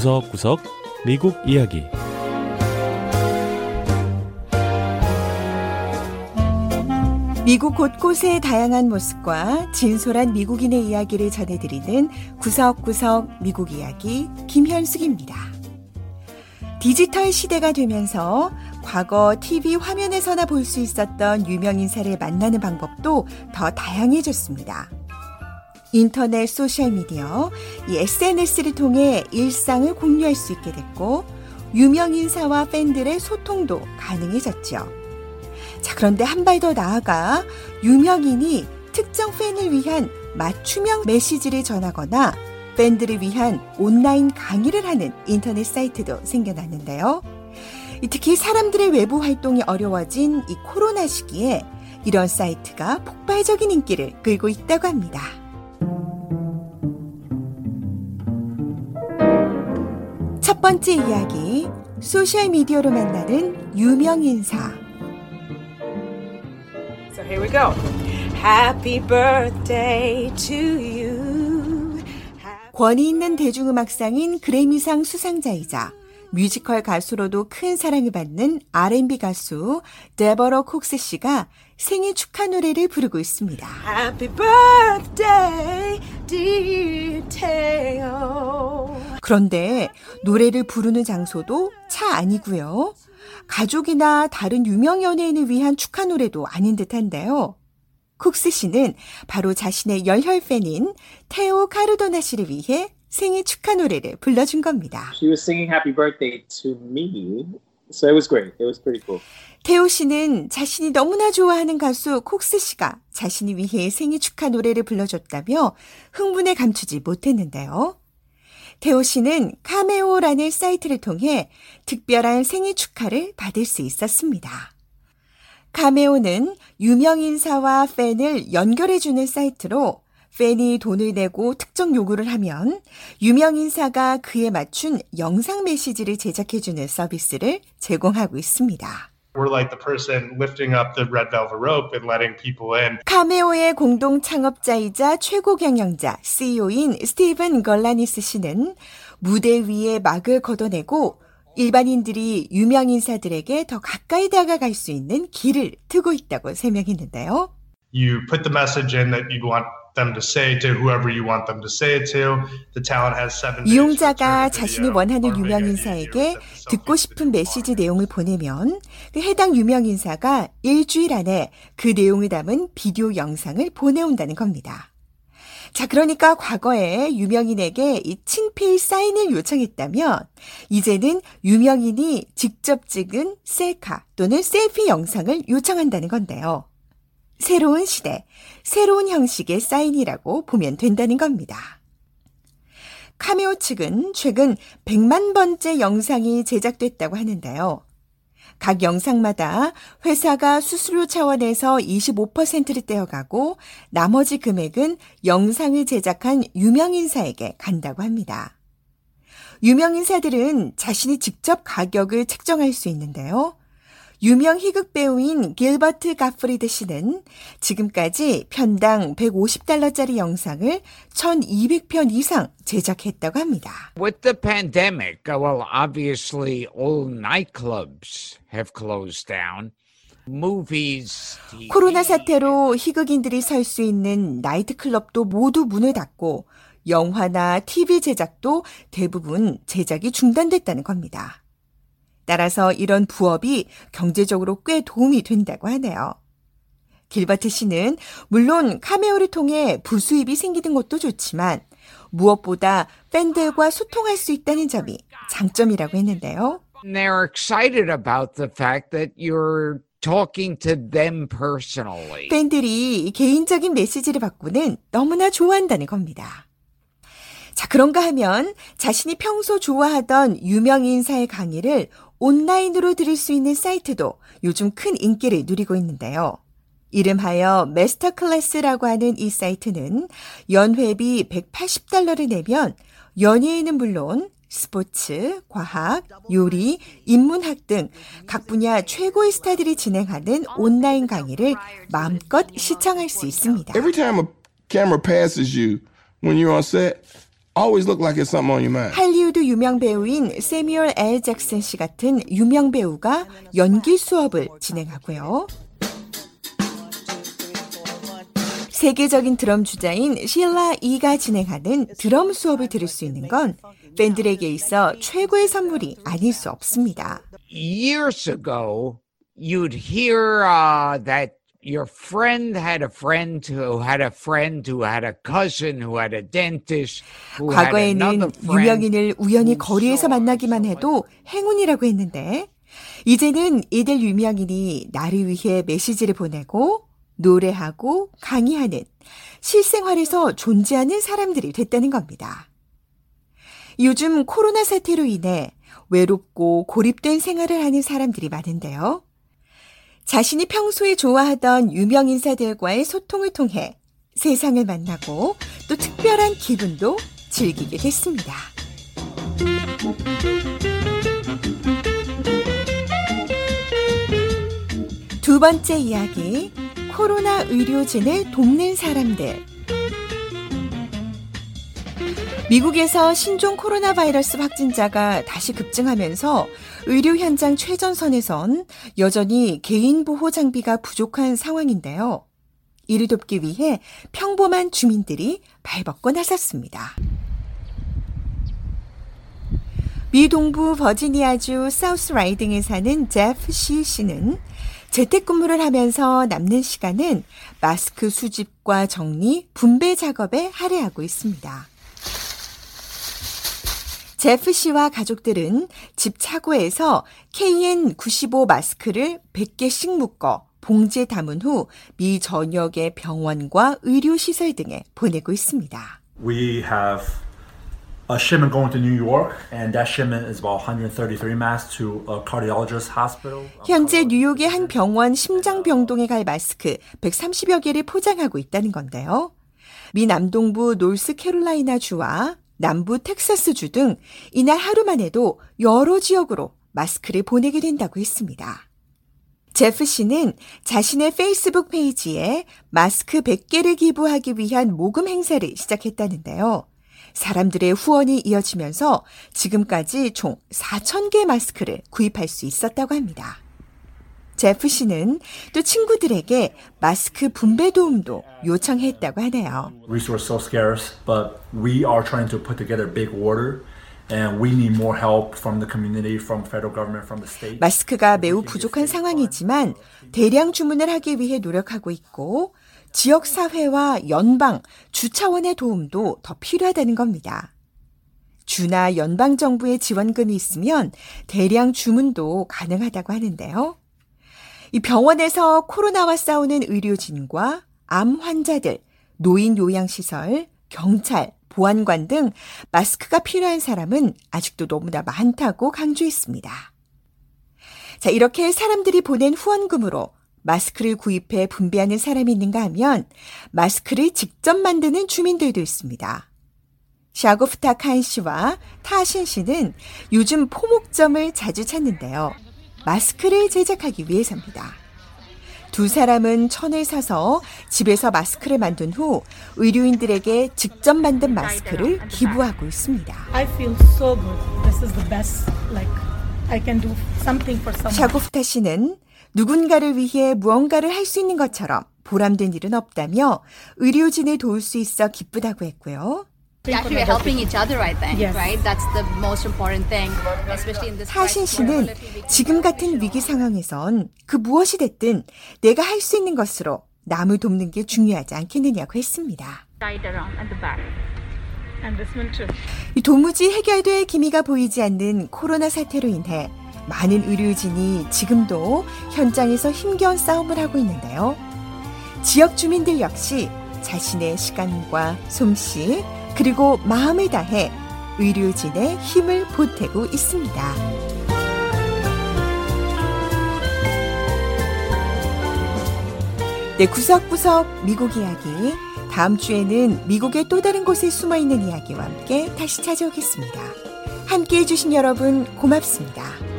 구석구석 미국 이야기 미국 곳곳의 다양한 모습과 진솔한 미국인의 이야기를 전해드리는 구석구석 미국 이야기 김현숙입니다. 디지털 시대가 되면서 과거 TV 화면에서나 볼 수 있었던 유명인사를 만나는 방법도 더 다양해졌습니다. 인터넷 소셜미디어, 이 SNS를 통해 일상을 공유할 수 있게 됐고, 유명 인사와 팬들의 소통도 가능해졌죠. 자, 그런데 한 발 더 나아가 유명인이 특정 팬을 위한 맞춤형 메시지를 전하거나 팬들을 위한 온라인 강의를 하는 인터넷 사이트도 생겨났는데요. 특히 사람들의 외부 활동이 어려워진 이 코로나 시기에 이런 사이트가 폭발적인 인기를 끌고 있다고 합니다. 첫 번째 이야기, 소셜미디어로 만나는 유명인사. So here we go. Happy birthday to you. 권위 있는 대중음악상인 그래미상 수상자이자 뮤지컬 가수로도 큰 사랑을 받는 R&B 가수 데버러 콕스 씨가 생일 축하 노래를 부르고 있습니다. Happy birthday, dear Teo. 그런데 노래를 부르는 장소도 차 아니고요. 가족이나 다른 유명 연예인을 위한 축하 노래도 아닌 듯한데요. 쿡스 씨는 바로 자신의 열혈 팬인 테오 카르도나 씨를 위해 생일 축하 노래를 불러준 겁니다. She was singing happy birthday to me. So it was great. It was pretty cool. 테오 씨는 자신이 너무나 좋아하는 가수 콕스 씨가 자신이 위해 생일 축하 노래를 불러줬다며 흥분에 감추지 못했는데요. 테오 씨는 카메오라는 사이트를 통해 특별한 생일 축하를 받을 수 있었습니다. 카메오는 유명인사와 팬을 연결해주는 사이트로 팬이 돈을 내고 특정 요구를 하면 유명인사가 그에 맞춘 영상 메시지를 제작해주는 서비스를 제공하고 있습니다. We're like the person lifting up the red velvet rope and letting people in. 카메오의 공동 창업자이자 최고 경영자 CEO인 스티븐 걸라니스 씨는 무대 위에 막을 걷어내고 일반인들이 유명 인사들에게 더 가까이 다가갈 수 있는 길을 트고 있다고 설명했는데요. You put the message in that you want them to say to whoever you want them to say it to. The talent has seven 이용자가 자신이 원하는 유명 인사에게 듣고 싶은 메시지. 내용을 보내면 그 해당 유명 인사가 일주일 안에 그 내용을 담은 비디오 영상을 보내온다는 겁니다. 자, 그러니까 과거에 유명인에게 이 친필 사인을 요청했다면 이제는 유명인이 직접 찍은 셀카 또는 셀피 영상을 요청한다는 건데요. 새로운 시대, 새로운 형식의 사인이라고 보면 된다는 겁니다. 카메오 측은 최근 100만 번째 영상이 제작됐다고 하는데요. 각 영상마다 회사가 수수료 차원에서 25%를 떼어가고 나머지 금액은 영상을 제작한 유명인사에게 간다고 합니다. 유명인사들은 자신이 직접 가격을 책정할 수 있는데요. 유명 희극 배우인 길버트 가프리드 씨는 지금까지 편당 150달러짜리 영상을 1200편 이상 제작했다고 합니다. With the pandemic, well, obviously, all nightclubs have closed down. 코로나 사태로 희극인들이 설 수 있는 나이트클럽도 모두 문을 닫고 영화나 TV 제작도 대부분 제작이 중단됐다는 겁니다. 따라서 이런 부업이 경제적으로 꽤 도움이 된다고 하네요. 길버트 씨는 물론 카메오를 통해 부수입이 생기는 것도 좋지만 무엇보다 팬들과 소통할 수 있다는 점이 장점이라고 했는데요. And they're excited about the fact that you're talking to them personally. 팬들이 개인적인 메시지를 받고는 너무나 좋아한다는 겁니다. 자, 그런가 하면 자신이 평소 좋아하던 유명 인사의 강의를 온라인으로 들을 수 있는 사이트도 요즘 큰 인기를 누리고 있는데요. 이름하여 MasterClass라고 하는 이 사이트는 연회비 180달러를 내면 연예인은 물론 스포츠, 과학, 요리, 인문학 등 각 분야 최고의 스타들이 진행하는 온라인 강의를 마음껏 시청할 수 있습니다. Every time a camera passes you when you're on set, Always look like it's something on your mind. 할리우드 유명 배우인 세뮤얼 L 잭슨 씨 같은 유명 배우가 연기 수업을 진행하고요. 세계적인 드럼 주자인 실라 이가 진행하는 드럼 수업을 들을 수 있는 건 팬들에게 있어 최고의 선물이 아닐 수 없습니다. Years ago, you'd hear uh, that your friend had a friend who had a friend who had a cousin who had a dentist who had 과거에는. 유명인을 우연히 거리에서 만나기만 해도 행운이라고 했는데 이제는 이들 유명인이 나를 위해 메시지를 보내고 노래하고 강의하는 실생활에서 존재하는 사람들이 됐다는 겁니다. 요즘 코로나 사태로 인해 외롭고 고립된 생활을 하는 사람들이 많은데요. 자신이 평소에 좋아하던 유명 인사들과의 소통을 통해 세상을 만나고 또 특별한 기분도 즐기게 됐습니다. 두 번째 이야기, 코로나 의료진을 돕는 사람들. 미국에서 신종 코로나 바이러스 확진자가 다시 급증하면서 의료 현장 최전선에선 여전히 개인 보호 장비가 부족한 상황인데요. 이를 돕기 위해 평범한 주민들이 발벗고 나섰습니다. 미 동부 버지니아주 사우스 라이딩에 사는 제프 시 씨는 재택근무를 하면서 남는 시간은 마스크 수집과 정리, 분배 작업에 할애하고 있습니다. 제프 씨와 가족들은 집 차고에서 KN95 마스크를 100개씩 묶어 봉지에 담은 후 미 전역의 병원과 의료시설 등에 보내고 있습니다. We have a shipment going to New York, and that shipment is about 133 masks to a cardiologist hospital. 현재 뉴욕의 한 병원 심장병동에 갈 마스크 130여 개를 포장하고 있다는 건데요. 미 남동부 노스캐롤라이나 주와 남부 텍사스 주 등 이날 하루만 해도 여러 지역으로 마스크를 보내게 된다고 했습니다. 제프 씨는 자신의 페이스북 페이지에 마스크 100개를 기부하기 위한 모금 행사를 시작했다는데요. 사람들의 후원이 이어지면서 지금까지 총 4,000개 마스크를 구입할 수 있었다고 합니다. 제프 씨는 또 친구들에게 마스크 분배 도움도 요청했다고 하네요. Resources so scarce, but we are trying to put together big order, and we need more help from the community, from federal government, from the state. 마스크가 매우 부족한 상황이지만 대량 주문을 하기 위해 노력하고 있고 지역 사회와 연방, 주 차원의 도움도 더 필요하다는 겁니다. 주나 연방 정부의 지원금이 있으면 대량 주문도 가능하다고 하는데요. 이 병원에서 코로나와 싸우는 의료진과 암 환자들, 노인 요양시설, 경찰, 보안관 등 마스크가 필요한 사람은 아직도 너무나 많다고 강조했습니다. 자, 이렇게 사람들이 보낸 후원금으로 마스크를 구입해 분배하는 사람이 있는가 하면 마스크를 직접 만드는 주민들도 있습니다. 샤고프타 칸 씨와 타신 씨는 요즘 포목점을 자주 찾는데요. 마스크를 제작하기 위해서입니다. 두 사람은 천을 사서 집에서 마스크를 만든 후 의료인들에게 직접 만든 마스크를 기부하고 있습니다. So. Like. 샤고프타 씨는 누군가를 위해 무언가를 할 수 있는 것처럼 보람된 일은 없다며 의료진을 도울 수 있어 기쁘다고 했고요. Actually, we're helping each other, I think, Yes. right? That's the most important thing, especially in this 타신 crisis where 씨는 지금 같은 위기. 상황에선 그 무엇이 됐든 내가 할 수 있는 것으로 남을 돕는 게 중요하지 않겠느냐고 했습니다. 도무지 해결될 기미가 보이지 않는 코로나 사태로 인해 많은 의료진이 지금도 현장에서 힘겨운 싸움을 하고 있는데요. 지역 주민들 역시 자신의 시간과 솜씨 그리고 마음을 다해 의료진의 힘을 보태고 있습니다. 네, 구석구석 미국 이야기. 다음 주에는 미국의 또 다른 곳에 숨어 있는 이야기와 함께 다시 찾아오겠습니다. 함께 해주신 여러분 고맙습니다.